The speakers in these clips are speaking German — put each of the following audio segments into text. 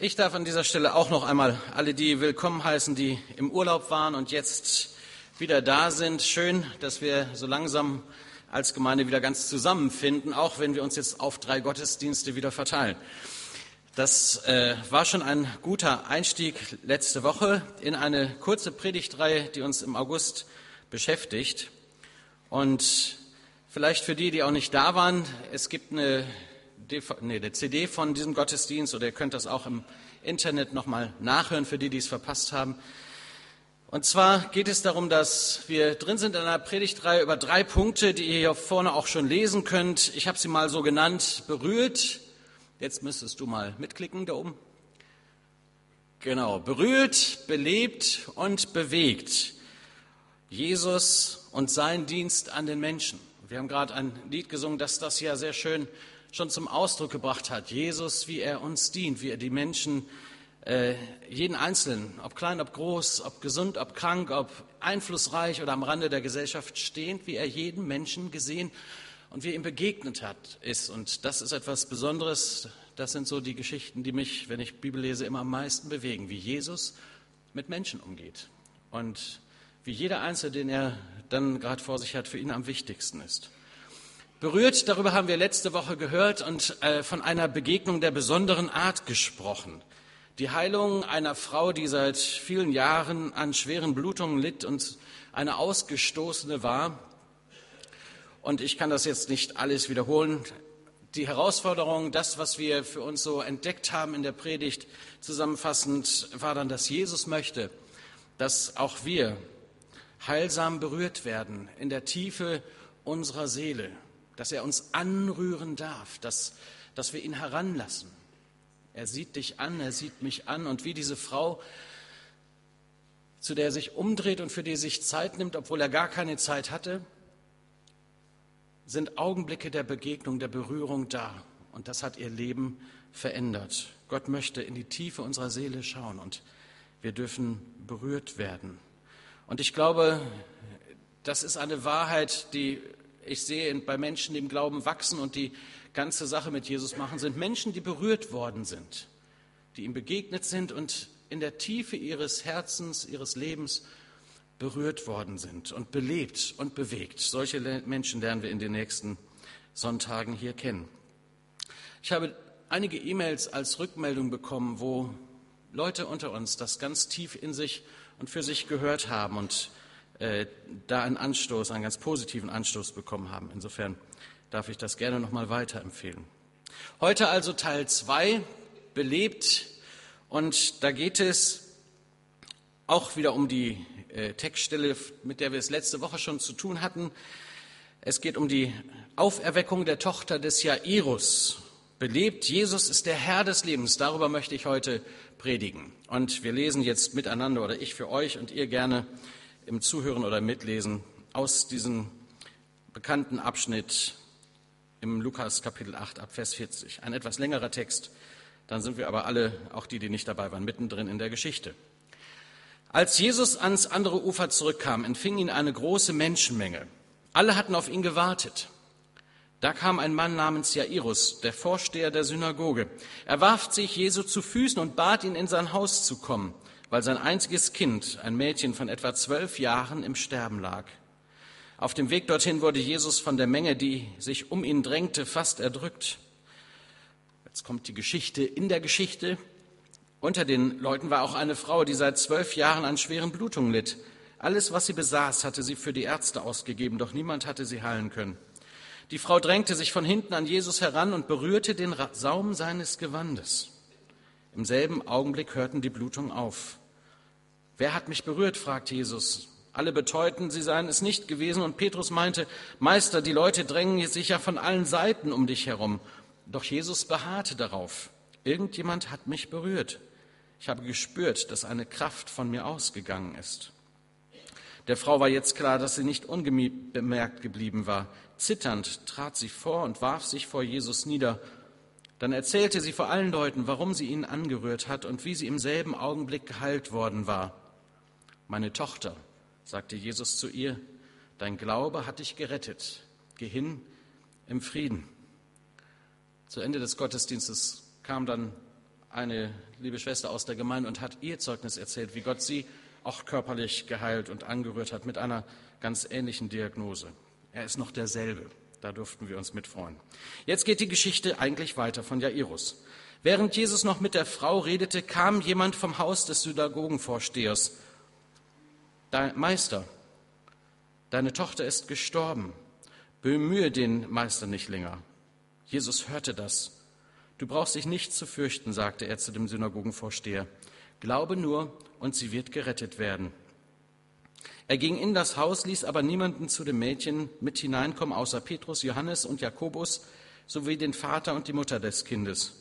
Ich darf an dieser Stelle auch noch einmal alle die willkommen heißen, die im Urlaub waren und jetzt wieder da sind. Schön, dass wir so langsam als Gemeinde wieder ganz zusammenfinden, auch wenn wir uns jetzt auf drei Gottesdienste wieder verteilen. Das äh, war schon ein guter Einstieg letzte Woche in eine kurze Predigtreihe, die uns im August beschäftigt. Und vielleicht für die, die auch nicht da waren, es gibt eine nee, eine CD von diesem Gottesdienst oder ihr könnt das auch im Internet nochmal nachhören für die, die es verpasst haben. Und zwar geht es darum, dass wir drin sind in einer Predigtreihe über drei Punkte, die ihr hier vorne auch schon lesen könnt. Ich habe sie mal so genannt, berührt. Jetzt müsstest du mal mitklicken da oben. Genau, berührt, belebt und bewegt. Jesus und sein Dienst an den Menschen. Wir haben gerade ein Lied gesungen, das das ja sehr schön schon zum Ausdruck gebracht hat. Jesus, wie er uns dient, wie er die Menschen, äh, jeden Einzelnen, ob klein, ob groß, ob gesund, ob krank, ob einflussreich oder am Rande der Gesellschaft stehend, wie er jeden Menschen gesehen und wie er ihm begegnet hat, ist. Und das ist etwas Besonderes. Das sind so die Geschichten, die mich, wenn ich Bibel lese, immer am meisten bewegen, wie Jesus mit Menschen umgeht und wie jeder Einzelne, den er dann gerade vor sich hat, für ihn am wichtigsten ist. Berührt, darüber haben wir letzte Woche gehört und äh, von einer Begegnung der besonderen Art gesprochen. Die Heilung einer Frau, die seit vielen Jahren an schweren Blutungen litt und eine Ausgestoßene war. Und ich kann das jetzt nicht alles wiederholen. Die Herausforderung, das, was wir für uns so entdeckt haben in der Predigt, zusammenfassend war dann, dass Jesus möchte, dass auch wir heilsam berührt werden in der Tiefe unserer Seele dass er uns anrühren darf, dass, dass wir ihn heranlassen. Er sieht dich an, er sieht mich an und wie diese Frau, zu der er sich umdreht und für die er sich Zeit nimmt, obwohl er gar keine Zeit hatte, sind Augenblicke der Begegnung, der Berührung da. Und das hat ihr Leben verändert. Gott möchte in die Tiefe unserer Seele schauen und wir dürfen berührt werden. Und ich glaube, das ist eine Wahrheit, die ich sehe bei Menschen, die im Glauben wachsen und die ganze Sache mit Jesus machen, sind Menschen, die berührt worden sind, die ihm begegnet sind und in der Tiefe ihres Herzens, ihres Lebens berührt worden sind und belebt und bewegt. Solche Menschen lernen wir in den nächsten Sonntagen hier kennen. Ich habe einige E-Mails als Rückmeldung bekommen, wo Leute unter uns das ganz tief in sich und für sich gehört haben und äh, da einen Anstoß, einen ganz positiven Anstoß bekommen haben. Insofern darf ich das gerne noch mal weiterempfehlen. Heute also Teil 2, belebt. Und da geht es auch wieder um die äh, Textstelle, mit der wir es letzte Woche schon zu tun hatten. Es geht um die Auferweckung der Tochter des Jairus. Belebt, Jesus ist der Herr des Lebens. Darüber möchte ich heute predigen. Und wir lesen jetzt miteinander oder ich für euch und ihr gerne im Zuhören oder Mitlesen aus diesem bekannten Abschnitt im Lukas Kapitel 8 ab Vers 40. Ein etwas längerer Text, dann sind wir aber alle, auch die, die nicht dabei waren, mittendrin in der Geschichte. Als Jesus ans andere Ufer zurückkam, empfing ihn eine große Menschenmenge. Alle hatten auf ihn gewartet. Da kam ein Mann namens Jairus, der Vorsteher der Synagoge. Er warf sich Jesu zu Füßen und bat ihn, in sein Haus zu kommen weil sein einziges Kind, ein Mädchen von etwa zwölf Jahren, im Sterben lag. Auf dem Weg dorthin wurde Jesus von der Menge, die sich um ihn drängte, fast erdrückt. Jetzt kommt die Geschichte in der Geschichte. Unter den Leuten war auch eine Frau, die seit zwölf Jahren an schweren Blutungen litt. Alles, was sie besaß, hatte sie für die Ärzte ausgegeben, doch niemand hatte sie heilen können. Die Frau drängte sich von hinten an Jesus heran und berührte den Saum seines Gewandes. Im selben Augenblick hörten die Blutungen auf. Wer hat mich berührt? fragte Jesus. Alle beteuten, sie seien es nicht gewesen, und Petrus meinte, Meister, die Leute drängen sich ja von allen Seiten um dich herum. Doch Jesus beharrte darauf. Irgendjemand hat mich berührt. Ich habe gespürt, dass eine Kraft von mir ausgegangen ist. Der Frau war jetzt klar, dass sie nicht unbemerkt geblieben war. Zitternd trat sie vor und warf sich vor Jesus nieder dann erzählte sie vor allen Leuten, warum sie ihn angerührt hat und wie sie im selben Augenblick geheilt worden war. Meine Tochter, sagte Jesus zu ihr, dein Glaube hat dich gerettet. Geh hin im Frieden. Zu Ende des Gottesdienstes kam dann eine liebe Schwester aus der Gemeinde und hat ihr Zeugnis erzählt, wie Gott sie auch körperlich geheilt und angerührt hat mit einer ganz ähnlichen Diagnose. Er ist noch derselbe. Da durften wir uns mitfreuen. Jetzt geht die Geschichte eigentlich weiter von Jairus. Während Jesus noch mit der Frau redete, kam jemand vom Haus des Synagogenvorstehers. Dein Meister, deine Tochter ist gestorben. Bemühe den Meister nicht länger. Jesus hörte das. Du brauchst dich nicht zu fürchten, sagte er zu dem Synagogenvorsteher. Glaube nur, und sie wird gerettet werden. Er ging in das Haus, ließ aber niemanden zu dem Mädchen mit hineinkommen, außer Petrus, Johannes und Jakobus, sowie den Vater und die Mutter des Kindes.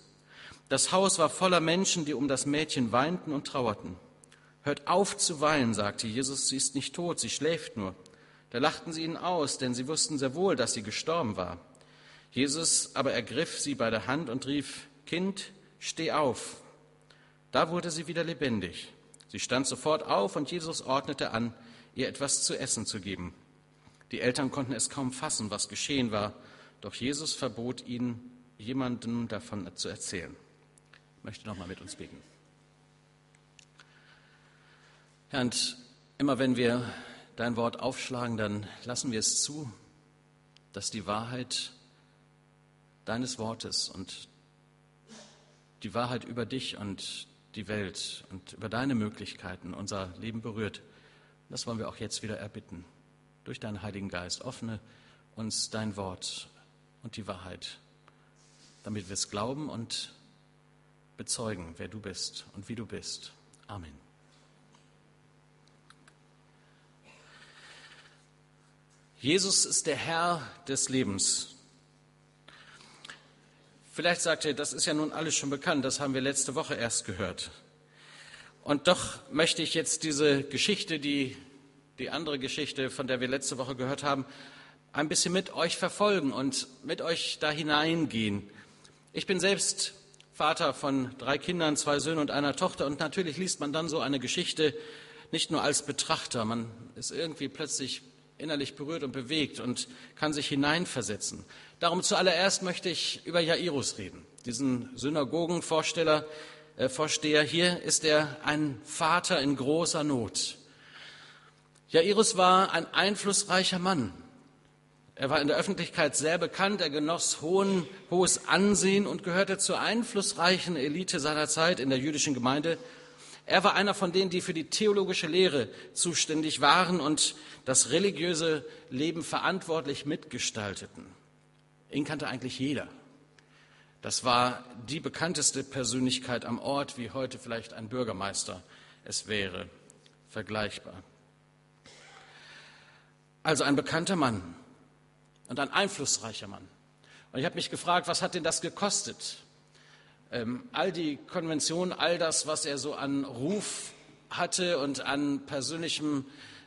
Das Haus war voller Menschen, die um das Mädchen weinten und trauerten. Hört auf zu weinen, sagte Jesus, sie ist nicht tot, sie schläft nur. Da lachten sie ihn aus, denn sie wussten sehr wohl, dass sie gestorben war. Jesus aber ergriff sie bei der Hand und rief, Kind, steh auf. Da wurde sie wieder lebendig. Sie stand sofort auf und Jesus ordnete an, ihr etwas zu essen zu geben. Die Eltern konnten es kaum fassen, was geschehen war, doch Jesus verbot ihnen, jemandem davon zu erzählen. Ich möchte noch mal mit uns beten. Herr, und immer wenn wir dein Wort aufschlagen, dann lassen wir es zu, dass die Wahrheit deines Wortes und die Wahrheit über dich und die Welt und über deine Möglichkeiten unser Leben berührt. Das wollen wir auch jetzt wieder erbitten. Durch deinen Heiligen Geist öffne uns dein Wort und die Wahrheit, damit wir es glauben und bezeugen, wer du bist und wie du bist. Amen. Jesus ist der Herr des Lebens. Vielleicht sagt ihr, das ist ja nun alles schon bekannt, das haben wir letzte Woche erst gehört. Und doch möchte ich jetzt diese Geschichte, die, die andere Geschichte, von der wir letzte Woche gehört haben, ein bisschen mit euch verfolgen und mit euch da hineingehen. Ich bin selbst Vater von drei Kindern, zwei Söhnen und einer Tochter und natürlich liest man dann so eine Geschichte nicht nur als Betrachter, man ist irgendwie plötzlich innerlich berührt und bewegt und kann sich hineinversetzen. Darum zuallererst möchte ich über Jairus reden, diesen Synagogenvorsteller, äh, Vorsteher. Hier ist er ein Vater in großer Not. Jairus war ein einflussreicher Mann. Er war in der Öffentlichkeit sehr bekannt, er genoss hohen, hohes Ansehen und gehörte zur einflussreichen Elite seiner Zeit in der jüdischen Gemeinde. Er war einer von denen, die für die theologische Lehre zuständig waren und das religiöse Leben verantwortlich mitgestalteten. Ihn kannte eigentlich jeder. Das war die bekannteste Persönlichkeit am Ort, wie heute vielleicht ein Bürgermeister es wäre, vergleichbar. Also ein bekannter Mann und ein einflussreicher Mann. Und ich habe mich gefragt, was hat denn das gekostet? Ähm, all die Konventionen, all das, was er so an Ruf hatte und an persönlichem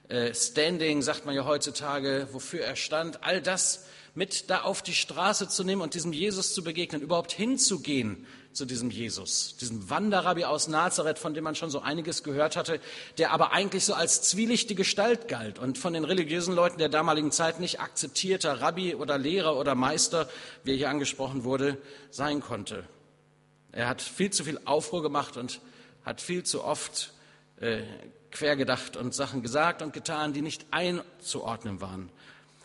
äh, Standing, sagt man ja heutzutage, wofür er stand, all das mit da auf die Straße zu nehmen und diesem Jesus zu begegnen, überhaupt hinzugehen zu diesem Jesus, diesem Wanderrabbi aus Nazareth, von dem man schon so einiges gehört hatte, der aber eigentlich so als zwielichtige Gestalt galt und von den religiösen Leuten der damaligen Zeit nicht akzeptierter Rabbi oder Lehrer oder Meister, wie er hier angesprochen wurde, sein konnte. Er hat viel zu viel Aufruhr gemacht und hat viel zu oft äh, quergedacht und Sachen gesagt und getan, die nicht einzuordnen waren.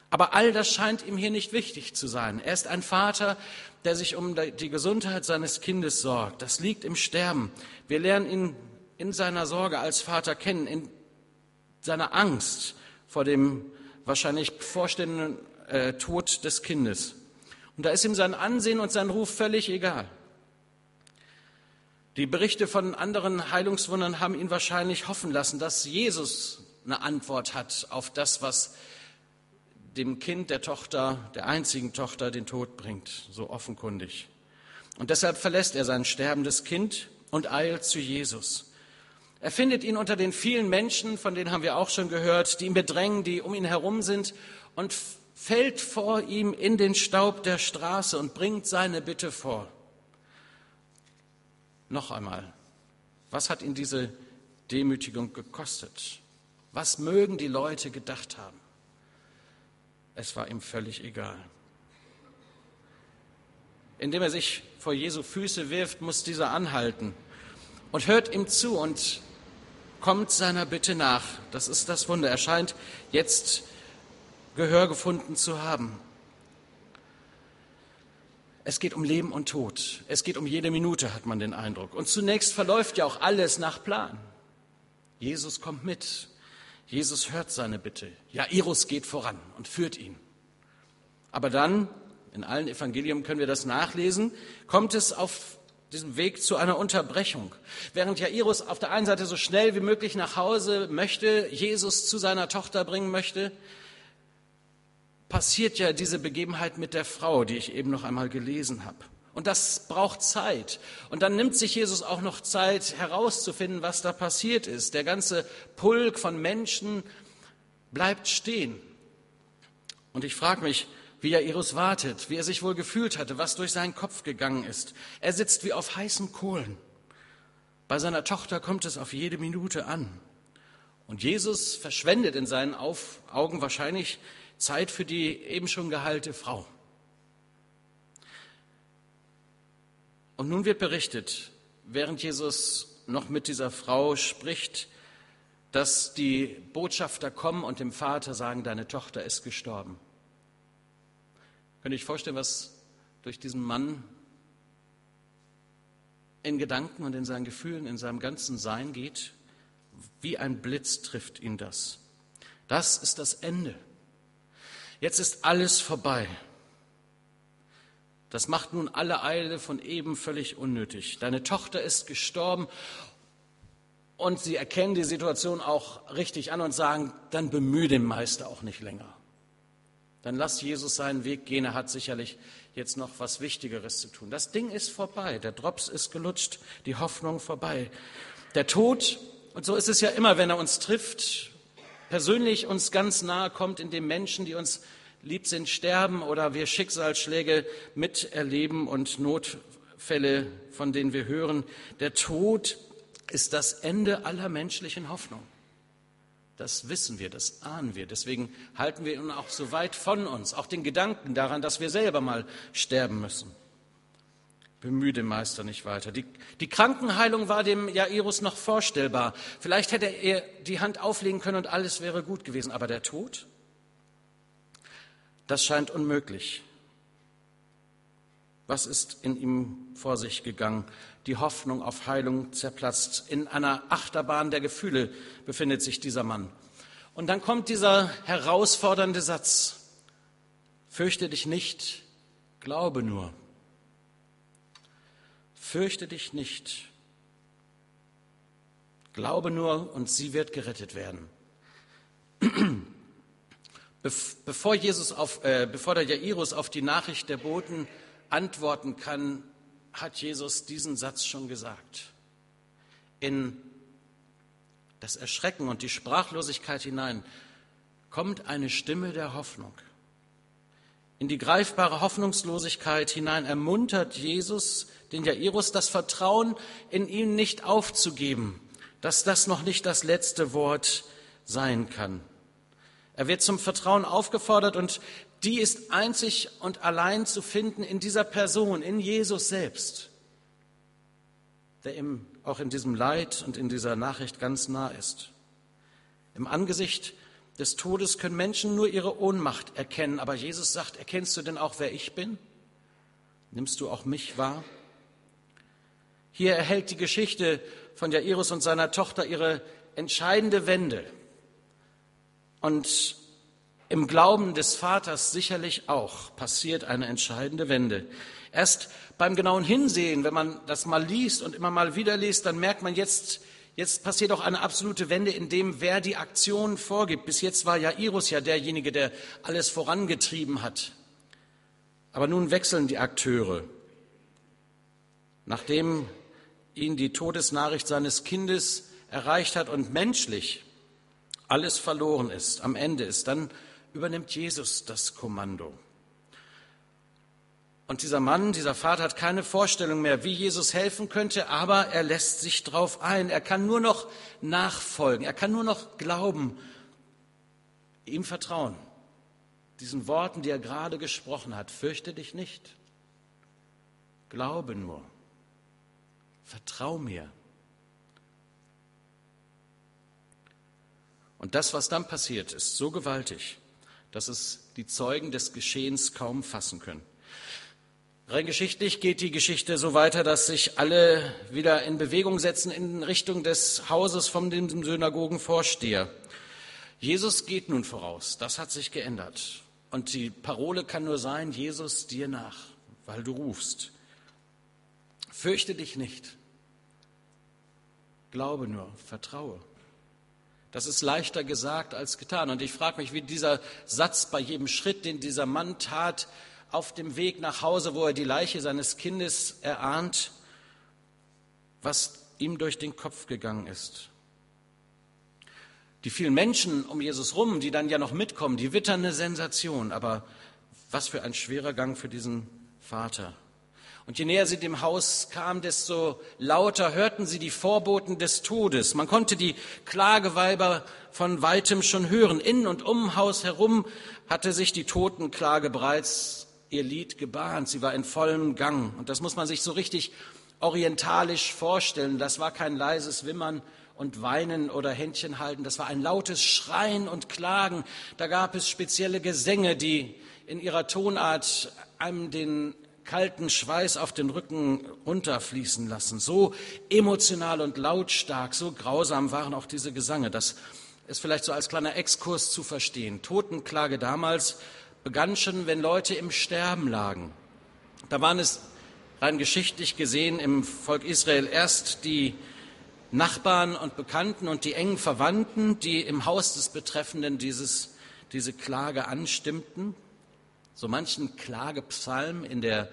Aber all das scheint ihm hier nicht wichtig zu sein. Er ist ein Vater, der sich um die Gesundheit seines Kindes sorgt. Das liegt im Sterben. Wir lernen ihn in seiner Sorge als Vater kennen, in seiner Angst vor dem wahrscheinlich bevorstehenden äh, Tod des Kindes. Und da ist ihm sein Ansehen und sein Ruf völlig egal. Die Berichte von anderen Heilungswundern haben ihn wahrscheinlich hoffen lassen, dass Jesus eine Antwort hat auf das, was dem Kind der Tochter, der einzigen Tochter, den Tod bringt, so offenkundig. Und deshalb verlässt er sein sterbendes Kind und eilt zu Jesus. Er findet ihn unter den vielen Menschen, von denen haben wir auch schon gehört, die ihn bedrängen, die um ihn herum sind, und fällt vor ihm in den Staub der Straße und bringt seine Bitte vor. Noch einmal, was hat ihn diese Demütigung gekostet? Was mögen die Leute gedacht haben? Es war ihm völlig egal. indem er sich vor Jesu Füße wirft, muss dieser anhalten und hört ihm zu und kommt seiner Bitte nach. Das ist das Wunder. Er scheint jetzt Gehör gefunden zu haben. Es geht um Leben und Tod. Es geht um jede Minute, hat man den Eindruck. Und zunächst verläuft ja auch alles nach Plan. Jesus kommt mit. Jesus hört seine Bitte. Jairus geht voran und führt ihn. Aber dann, in allen Evangelien können wir das nachlesen, kommt es auf diesem Weg zu einer Unterbrechung. Während Jairus auf der einen Seite so schnell wie möglich nach Hause möchte, Jesus zu seiner Tochter bringen möchte, passiert ja diese Begebenheit mit der Frau, die ich eben noch einmal gelesen habe. Und das braucht Zeit. Und dann nimmt sich Jesus auch noch Zeit herauszufinden, was da passiert ist. Der ganze Pulk von Menschen bleibt stehen. Und ich frage mich, wie Jairus wartet, wie er sich wohl gefühlt hatte, was durch seinen Kopf gegangen ist. Er sitzt wie auf heißen Kohlen. Bei seiner Tochter kommt es auf jede Minute an. Und Jesus verschwendet in seinen Augen wahrscheinlich Zeit für die eben schon geheilte Frau. Und nun wird berichtet, während Jesus noch mit dieser Frau spricht, dass die Botschafter kommen und dem Vater sagen, deine Tochter ist gestorben. Könnt ihr euch vorstellen, was durch diesen Mann in Gedanken und in seinen Gefühlen, in seinem ganzen Sein geht? Wie ein Blitz trifft ihn das. Das ist das Ende. Jetzt ist alles vorbei. Das macht nun alle Eile von eben völlig unnötig. Deine Tochter ist gestorben und sie erkennen die Situation auch richtig an und sagen, dann bemühe den Meister auch nicht länger. Dann lass Jesus seinen Weg gehen. Er hat sicherlich jetzt noch was Wichtigeres zu tun. Das Ding ist vorbei. Der Drops ist gelutscht. Die Hoffnung vorbei. Der Tod, und so ist es ja immer, wenn er uns trifft, persönlich uns ganz nahe kommt, indem Menschen, die uns lieb sind, sterben oder wir Schicksalsschläge miterleben und Notfälle, von denen wir hören. Der Tod ist das Ende aller menschlichen Hoffnung. Das wissen wir, das ahnen wir. Deswegen halten wir ihn auch so weit von uns, auch den Gedanken daran, dass wir selber mal sterben müssen. Bemühe den Meister nicht weiter. Die, die Krankenheilung war dem Jairus noch vorstellbar. Vielleicht hätte er die Hand auflegen können und alles wäre gut gewesen. Aber der Tod? Das scheint unmöglich. Was ist in ihm vor sich gegangen? Die Hoffnung auf Heilung zerplatzt. In einer Achterbahn der Gefühle befindet sich dieser Mann. Und dann kommt dieser herausfordernde Satz. Fürchte dich nicht, glaube nur. Fürchte dich nicht. Glaube nur und sie wird gerettet werden. Bevor, Jesus auf, äh, bevor der Jairus auf die Nachricht der Boten antworten kann, hat Jesus diesen Satz schon gesagt. In das Erschrecken und die Sprachlosigkeit hinein kommt eine Stimme der Hoffnung. In die greifbare Hoffnungslosigkeit hinein ermuntert Jesus den Jairus, das Vertrauen in ihn nicht aufzugeben, dass das noch nicht das letzte Wort sein kann. Er wird zum Vertrauen aufgefordert und die ist einzig und allein zu finden in dieser Person, in Jesus selbst, der ihm auch in diesem Leid und in dieser Nachricht ganz nah ist. Im Angesicht des Todes können Menschen nur ihre Ohnmacht erkennen, aber Jesus sagt, erkennst du denn auch, wer ich bin? Nimmst du auch mich wahr? Hier erhält die Geschichte von Jairus und seiner Tochter ihre entscheidende Wende. Und im Glauben des Vaters sicherlich auch passiert eine entscheidende Wende. Erst beim genauen Hinsehen, wenn man das mal liest und immer mal wieder liest, dann merkt man jetzt, jetzt passiert auch eine absolute Wende in dem, wer die Aktion vorgibt. Bis jetzt war Jairus ja derjenige, der alles vorangetrieben hat. Aber nun wechseln die Akteure. Nachdem ihn die Todesnachricht seines Kindes erreicht hat und menschlich alles verloren ist, am Ende ist, dann übernimmt Jesus das Kommando. Und dieser Mann, dieser Vater hat keine Vorstellung mehr, wie Jesus helfen könnte, aber er lässt sich drauf ein. Er kann nur noch nachfolgen. Er kann nur noch glauben, ihm vertrauen. Diesen Worten, die er gerade gesprochen hat. Fürchte dich nicht. Glaube nur. Vertrau mir. Und das, was dann passiert, ist so gewaltig, dass es die Zeugen des Geschehens kaum fassen können. Rein geschichtlich geht die Geschichte so weiter, dass sich alle wieder in Bewegung setzen in Richtung des Hauses von dem Synagogenvorsteher. Jesus geht nun voraus. Das hat sich geändert. Und die Parole kann nur sein, Jesus dir nach, weil du rufst. Fürchte dich nicht. Glaube nur, vertraue. Das ist leichter gesagt als getan. Und ich frage mich, wie dieser Satz bei jedem Schritt, den dieser Mann tat, auf dem Weg nach Hause, wo er die Leiche seines Kindes erahnt, was ihm durch den Kopf gegangen ist. Die vielen Menschen um Jesus rum, die dann ja noch mitkommen, die wittern eine Sensation. Aber was für ein schwerer Gang für diesen Vater. Und je näher sie dem Haus kam, desto lauter hörten sie die Vorboten des Todes. Man konnte die Klageweiber von weitem schon hören. In und um Haus herum hatte sich die Totenklage bereits ihr Lied gebahnt. Sie war in vollem Gang. Und das muss man sich so richtig orientalisch vorstellen. Das war kein leises Wimmern und Weinen oder Händchen halten. Das war ein lautes Schreien und Klagen. Da gab es spezielle Gesänge, die in ihrer Tonart einem den kalten Schweiß auf den Rücken runterfließen lassen. So emotional und lautstark, so grausam waren auch diese Gesange. Das ist vielleicht so als kleiner Exkurs zu verstehen. Totenklage damals begann schon, wenn Leute im Sterben lagen. Da waren es rein geschichtlich gesehen im Volk Israel erst die Nachbarn und Bekannten und die engen Verwandten, die im Haus des Betreffenden dieses, diese Klage anstimmten. So manchen Klagepsalm in der,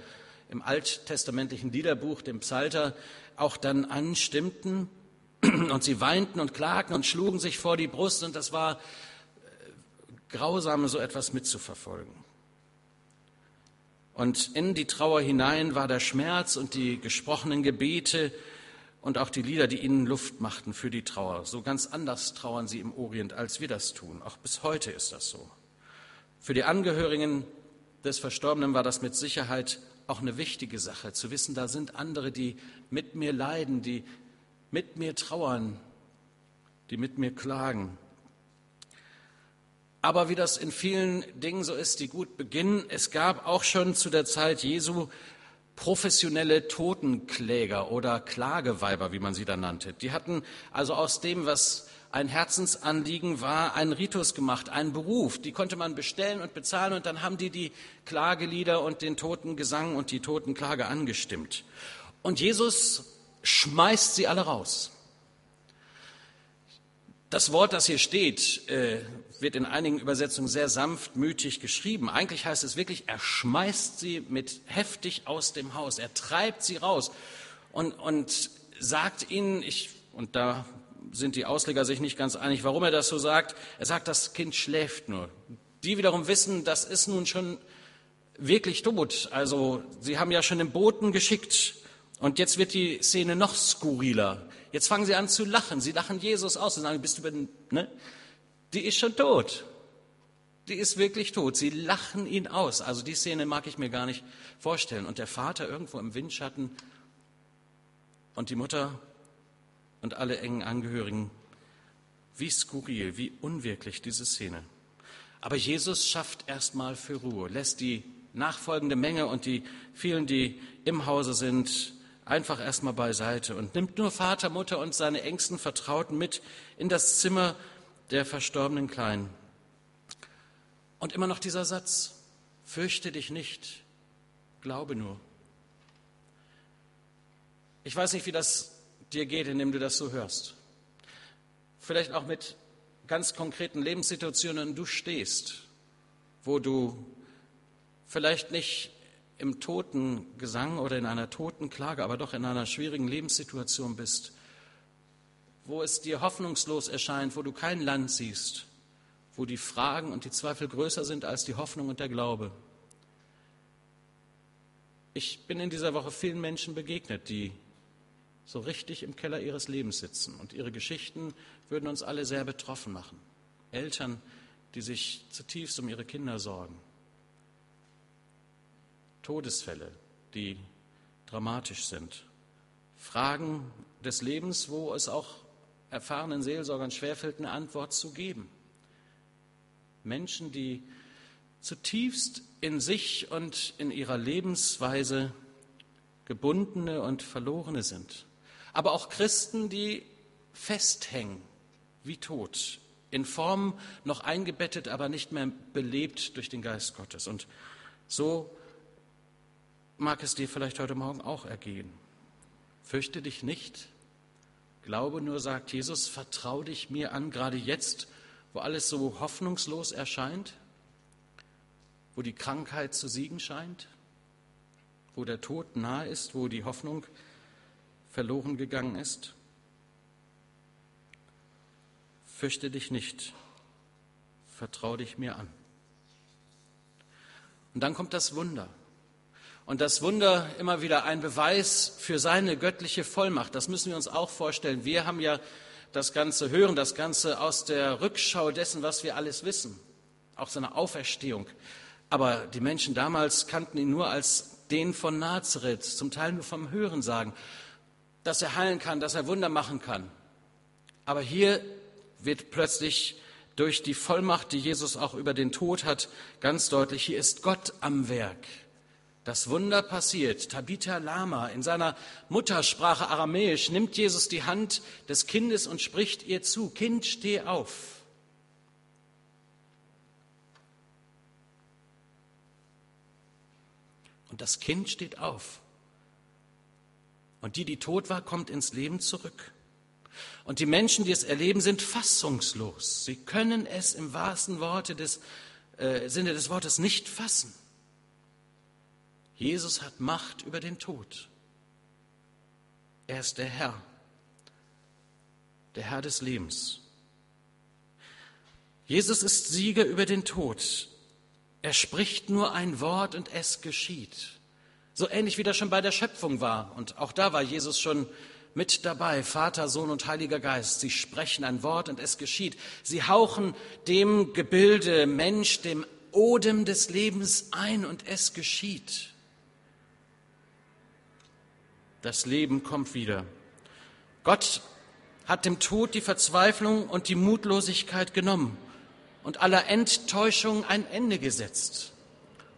im alttestamentlichen Liederbuch, dem Psalter, auch dann anstimmten. Und sie weinten und klagten und schlugen sich vor die Brust und das war grausam, so etwas mitzuverfolgen. Und in die Trauer hinein war der Schmerz und die gesprochenen Gebete und auch die Lieder, die ihnen Luft machten für die Trauer. So ganz anders trauern sie im Orient, als wir das tun. Auch bis heute ist das so. Für die Angehörigen des Verstorbenen war das mit Sicherheit auch eine wichtige Sache, zu wissen, da sind andere, die mit mir leiden, die mit mir trauern, die mit mir klagen. Aber wie das in vielen Dingen so ist, die gut beginnen, es gab auch schon zu der Zeit Jesu professionelle Totenkläger oder Klageweiber, wie man sie dann nannte. Die hatten also aus dem, was ein Herzensanliegen war, einen Ritus gemacht, einen Beruf. Die konnte man bestellen und bezahlen und dann haben die die Klagelieder und den Totengesang und die Totenklage angestimmt. Und Jesus schmeißt sie alle raus. Das Wort, das hier steht, äh, wird in einigen Übersetzungen sehr sanftmütig geschrieben. Eigentlich heißt es wirklich, er schmeißt sie mit heftig aus dem Haus, er treibt sie raus und, und sagt ihnen, ich, und da sind die Ausleger sich nicht ganz einig, warum er das so sagt. Er sagt, das Kind schläft nur. Die wiederum wissen, das ist nun schon wirklich tot. Also sie haben ja schon den Boten geschickt und jetzt wird die Szene noch skurriler. Jetzt fangen sie an zu lachen. Sie lachen Jesus aus und sagen, bist du, ne? Die ist schon tot. Die ist wirklich tot. Sie lachen ihn aus. Also die Szene mag ich mir gar nicht vorstellen. Und der Vater irgendwo im Windschatten und die Mutter und alle engen Angehörigen. Wie skurril, wie unwirklich diese Szene. Aber Jesus schafft erstmal für Ruhe, lässt die nachfolgende Menge und die vielen, die im Hause sind, einfach erstmal beiseite und nimmt nur Vater, Mutter und seine engsten Vertrauten mit in das Zimmer der verstorbenen Kleinen. Und immer noch dieser Satz, fürchte dich nicht, glaube nur. Ich weiß nicht, wie das dir geht, indem du das so hörst. Vielleicht auch mit ganz konkreten Lebenssituationen du stehst, wo du vielleicht nicht im toten Gesang oder in einer toten Klage, aber doch in einer schwierigen Lebenssituation bist, wo es dir hoffnungslos erscheint, wo du kein Land siehst, wo die Fragen und die Zweifel größer sind als die Hoffnung und der Glaube. Ich bin in dieser Woche vielen Menschen begegnet, die so richtig im Keller ihres Lebens sitzen. Und ihre Geschichten würden uns alle sehr betroffen machen. Eltern, die sich zutiefst um ihre Kinder sorgen. Todesfälle, die dramatisch sind. Fragen des Lebens, wo es auch erfahrenen Seelsorgern schwerfällt, eine Antwort zu geben. Menschen, die zutiefst in sich und in ihrer Lebensweise gebundene und verlorene sind. Aber auch Christen, die festhängen wie tot, in Form noch eingebettet, aber nicht mehr belebt durch den Geist Gottes. Und so mag es dir vielleicht heute Morgen auch ergehen. Fürchte dich nicht, glaube nur, sagt Jesus, vertrau dich mir an, gerade jetzt, wo alles so hoffnungslos erscheint, wo die Krankheit zu siegen scheint, wo der Tod nahe ist, wo die Hoffnung verloren gegangen ist. Fürchte dich nicht, vertrau dich mir an. Und dann kommt das Wunder. Und das Wunder immer wieder ein Beweis für seine göttliche Vollmacht. Das müssen wir uns auch vorstellen. Wir haben ja das Ganze hören, das Ganze aus der Rückschau dessen, was wir alles wissen, auch seine Auferstehung. Aber die Menschen damals kannten ihn nur als den von Nazareth, zum Teil nur vom Hören sagen, dass er heilen kann, dass er Wunder machen kann. Aber hier wird plötzlich durch die Vollmacht, die Jesus auch über den Tod hat, ganz deutlich, hier ist Gott am Werk. Das Wunder passiert. Tabitha Lama in seiner Muttersprache Aramäisch nimmt Jesus die Hand des Kindes und spricht ihr zu, Kind, steh auf. Und das Kind steht auf. Und die, die tot war, kommt ins Leben zurück. Und die Menschen, die es erleben, sind fassungslos. Sie können es im wahrsten Worte des, äh, Sinne des Wortes nicht fassen. Jesus hat Macht über den Tod. Er ist der Herr, der Herr des Lebens. Jesus ist Sieger über den Tod. Er spricht nur ein Wort und es geschieht. So ähnlich wie das schon bei der Schöpfung war. Und auch da war Jesus schon mit dabei. Vater, Sohn und Heiliger Geist. Sie sprechen ein Wort und es geschieht. Sie hauchen dem Gebilde Mensch, dem Odem des Lebens ein und es geschieht. Das Leben kommt wieder. Gott hat dem Tod die Verzweiflung und die Mutlosigkeit genommen und aller Enttäuschung ein Ende gesetzt.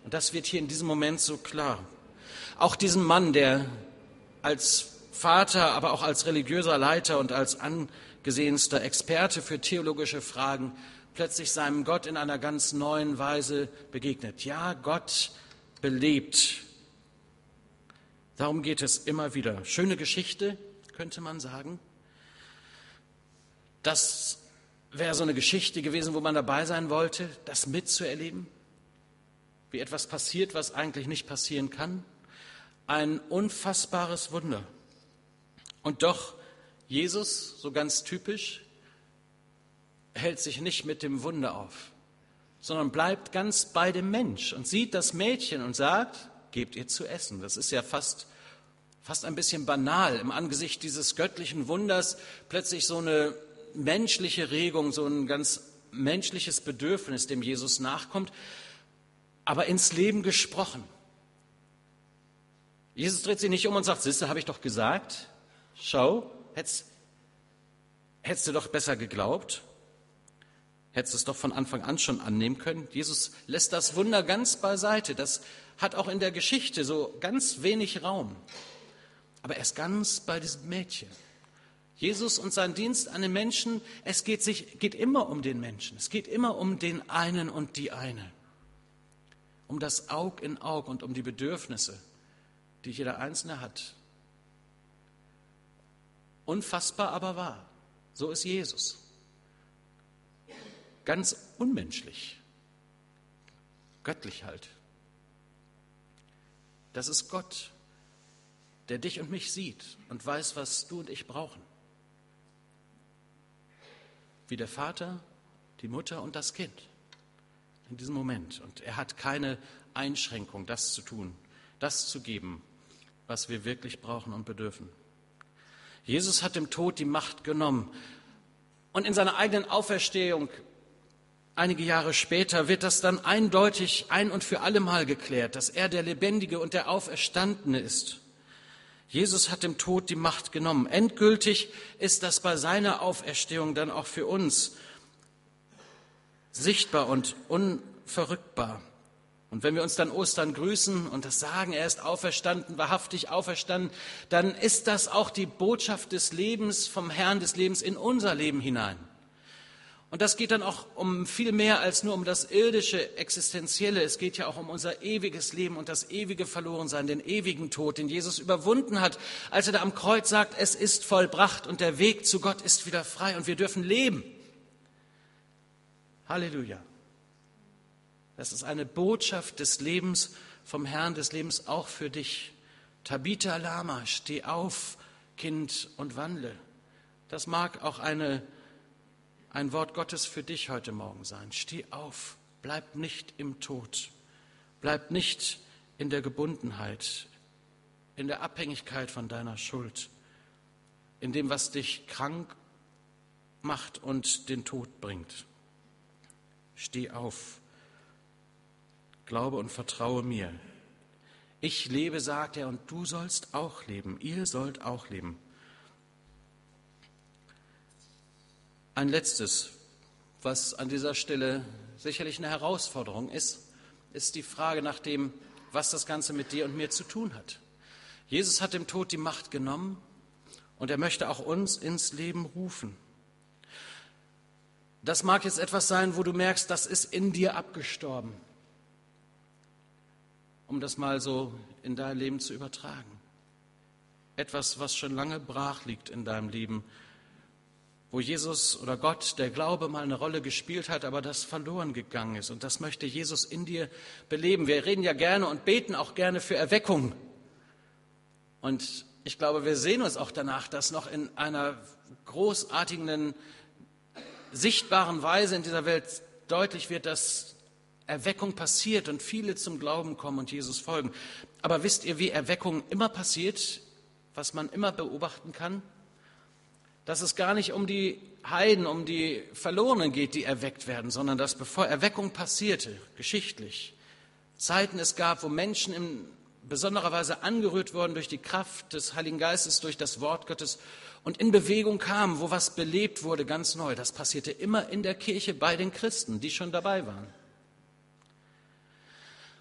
Und das wird hier in diesem Moment so klar. Auch diesem Mann, der als Vater, aber auch als religiöser Leiter und als angesehenster Experte für theologische Fragen plötzlich seinem Gott in einer ganz neuen Weise begegnet. Ja, Gott belebt. Darum geht es immer wieder. Schöne Geschichte, könnte man sagen. Das wäre so eine Geschichte gewesen, wo man dabei sein wollte, das mitzuerleben, wie etwas passiert, was eigentlich nicht passieren kann. Ein unfassbares Wunder. Und doch, Jesus, so ganz typisch, hält sich nicht mit dem Wunder auf, sondern bleibt ganz bei dem Mensch und sieht das Mädchen und sagt, gebt ihr zu essen. Das ist ja fast, fast ein bisschen banal im Angesicht dieses göttlichen Wunders, plötzlich so eine menschliche Regung, so ein ganz menschliches Bedürfnis, dem Jesus nachkommt, aber ins Leben gesprochen. Jesus dreht sich nicht um und sagt, Sisse, habe ich doch gesagt, schau, hättest, hättest du doch besser geglaubt, hättest es doch von Anfang an schon annehmen können. Jesus lässt das Wunder ganz beiseite. Das hat auch in der Geschichte so ganz wenig Raum. Aber er ist ganz bei diesem Mädchen. Jesus und sein Dienst an den Menschen, es geht, sich, geht immer um den Menschen. Es geht immer um den einen und die eine. Um das Aug in Aug und um die Bedürfnisse, die jeder Einzelne hat. Unfassbar aber wahr. So ist Jesus. Ganz unmenschlich. Göttlich halt. Das ist Gott, der dich und mich sieht und weiß, was du und ich brauchen wie der Vater, die Mutter und das Kind in diesem Moment. Und er hat keine Einschränkung, das zu tun, das zu geben, was wir wirklich brauchen und bedürfen. Jesus hat dem Tod die Macht genommen. Und in seiner eigenen Auferstehung, einige Jahre später, wird das dann eindeutig ein und für alle Mal geklärt, dass er der Lebendige und der Auferstandene ist. Jesus hat dem Tod die Macht genommen. Endgültig ist das bei seiner Auferstehung dann auch für uns sichtbar und unverrückbar. Und wenn wir uns dann Ostern grüßen und das sagen, er ist auferstanden, wahrhaftig auferstanden, dann ist das auch die Botschaft des Lebens vom Herrn des Lebens in unser Leben hinein. Und das geht dann auch um viel mehr als nur um das irdische, existenzielle. Es geht ja auch um unser ewiges Leben und das ewige Verlorensein, den ewigen Tod, den Jesus überwunden hat, als er da am Kreuz sagt, es ist vollbracht und der Weg zu Gott ist wieder frei und wir dürfen leben. Halleluja. Das ist eine Botschaft des Lebens vom Herrn des Lebens auch für dich. Tabitha Lama, steh auf, Kind, und wandle. Das mag auch eine ein Wort Gottes für dich heute Morgen sein. Steh auf, bleib nicht im Tod, bleib nicht in der Gebundenheit, in der Abhängigkeit von deiner Schuld, in dem, was dich krank macht und den Tod bringt. Steh auf, glaube und vertraue mir. Ich lebe, sagt er, und du sollst auch leben. Ihr sollt auch leben. Ein letztes, was an dieser Stelle sicherlich eine Herausforderung ist, ist die Frage nach dem, was das Ganze mit dir und mir zu tun hat. Jesus hat dem Tod die Macht genommen und er möchte auch uns ins Leben rufen. Das mag jetzt etwas sein, wo du merkst, das ist in dir abgestorben, um das mal so in dein Leben zu übertragen. Etwas, was schon lange brach liegt in deinem Leben, wo Jesus oder Gott, der Glaube mal eine Rolle gespielt hat, aber das verloren gegangen ist. Und das möchte Jesus in dir beleben. Wir reden ja gerne und beten auch gerne für Erweckung. Und ich glaube, wir sehen uns auch danach, dass noch in einer großartigen, sichtbaren Weise in dieser Welt deutlich wird, dass Erweckung passiert und viele zum Glauben kommen und Jesus folgen. Aber wisst ihr, wie Erweckung immer passiert, was man immer beobachten kann? Dass es gar nicht um die Heiden, um die Verlorenen geht, die erweckt werden, sondern dass bevor Erweckung passierte, geschichtlich, Zeiten es gab, wo Menschen in besonderer Weise angerührt wurden durch die Kraft des Heiligen Geistes, durch das Wort Gottes und in Bewegung kamen, wo was belebt wurde, ganz neu. Das passierte immer in der Kirche bei den Christen, die schon dabei waren.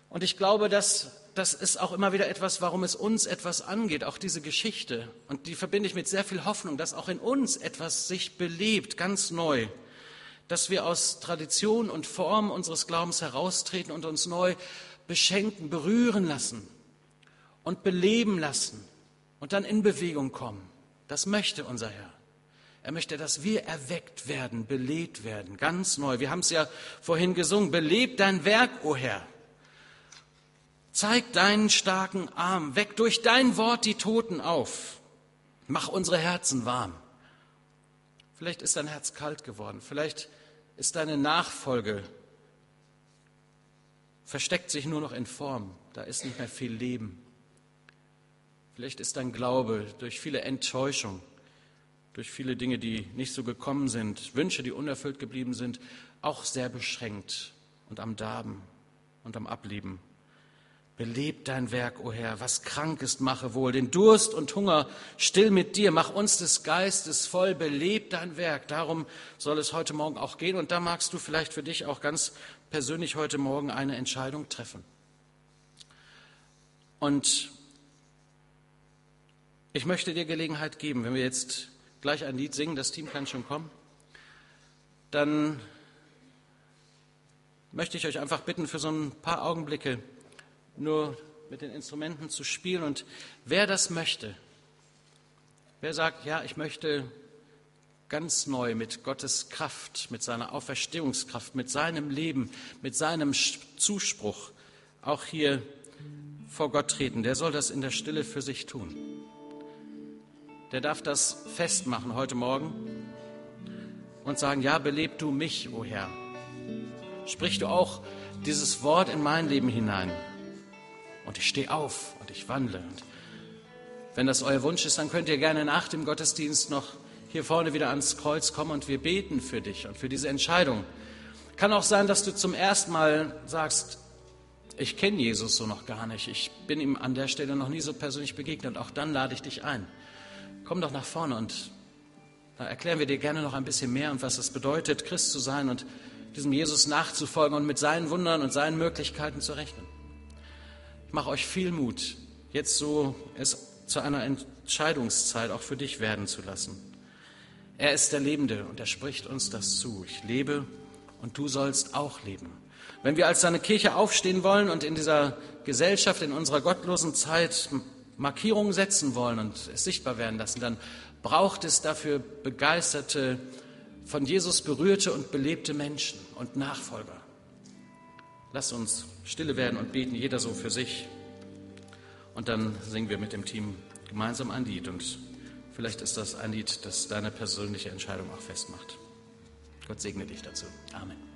Und ich glaube, dass das ist auch immer wieder etwas, warum es uns etwas angeht, auch diese Geschichte. Und die verbinde ich mit sehr viel Hoffnung, dass auch in uns etwas sich belebt, ganz neu. Dass wir aus Tradition und Form unseres Glaubens heraustreten und uns neu beschenken, berühren lassen und beleben lassen und dann in Bewegung kommen. Das möchte unser Herr. Er möchte, dass wir erweckt werden, belebt werden, ganz neu. Wir haben es ja vorhin gesungen. Belebt dein Werk, o oh Herr. Zeig deinen starken Arm, weck durch dein Wort die Toten auf. Mach unsere Herzen warm. Vielleicht ist dein Herz kalt geworden. Vielleicht ist deine Nachfolge versteckt sich nur noch in Form. Da ist nicht mehr viel Leben. Vielleicht ist dein Glaube durch viele Enttäuschung, durch viele Dinge, die nicht so gekommen sind, Wünsche, die unerfüllt geblieben sind, auch sehr beschränkt und am Darben und am Ablieben. Beleb dein Werk, o oh Herr, was krank ist, mache wohl, den Durst und Hunger still mit dir, mach uns des Geistes voll, beleb dein Werk. Darum soll es heute Morgen auch gehen und da magst du vielleicht für dich auch ganz persönlich heute Morgen eine Entscheidung treffen. Und ich möchte dir Gelegenheit geben, wenn wir jetzt gleich ein Lied singen, das Team kann schon kommen, dann möchte ich euch einfach bitten, für so ein paar Augenblicke nur mit den Instrumenten zu spielen. Und wer das möchte, wer sagt, ja, ich möchte ganz neu mit Gottes Kraft, mit seiner Auferstehungskraft, mit seinem Leben, mit seinem Zuspruch auch hier vor Gott treten, der soll das in der Stille für sich tun. Der darf das festmachen heute Morgen und sagen, ja, beleb du mich, o oh Herr. Sprich du auch dieses Wort in mein Leben hinein und ich stehe auf und ich wandle. Und wenn das euer Wunsch ist, dann könnt ihr gerne nach dem Gottesdienst noch hier vorne wieder ans Kreuz kommen und wir beten für dich und für diese Entscheidung. Kann auch sein, dass du zum ersten Mal sagst, ich kenne Jesus so noch gar nicht. Ich bin ihm an der Stelle noch nie so persönlich begegnet. Auch dann lade ich dich ein. Komm doch nach vorne und da erklären wir dir gerne noch ein bisschen mehr und was es bedeutet, Christ zu sein und diesem Jesus nachzufolgen und mit seinen Wundern und seinen Möglichkeiten zu rechnen. Ich mache euch viel Mut, jetzt so es zu einer Entscheidungszeit auch für dich werden zu lassen. Er ist der Lebende und er spricht uns das zu. Ich lebe und du sollst auch leben. Wenn wir als seine Kirche aufstehen wollen und in dieser Gesellschaft, in unserer gottlosen Zeit Markierungen setzen wollen und es sichtbar werden lassen, dann braucht es dafür begeisterte, von Jesus berührte und belebte Menschen und Nachfolger. Lass uns stille werden und beten, jeder so für sich. Und dann singen wir mit dem Team gemeinsam ein Lied. Und vielleicht ist das ein Lied, das deine persönliche Entscheidung auch festmacht. Gott segne dich dazu. Amen.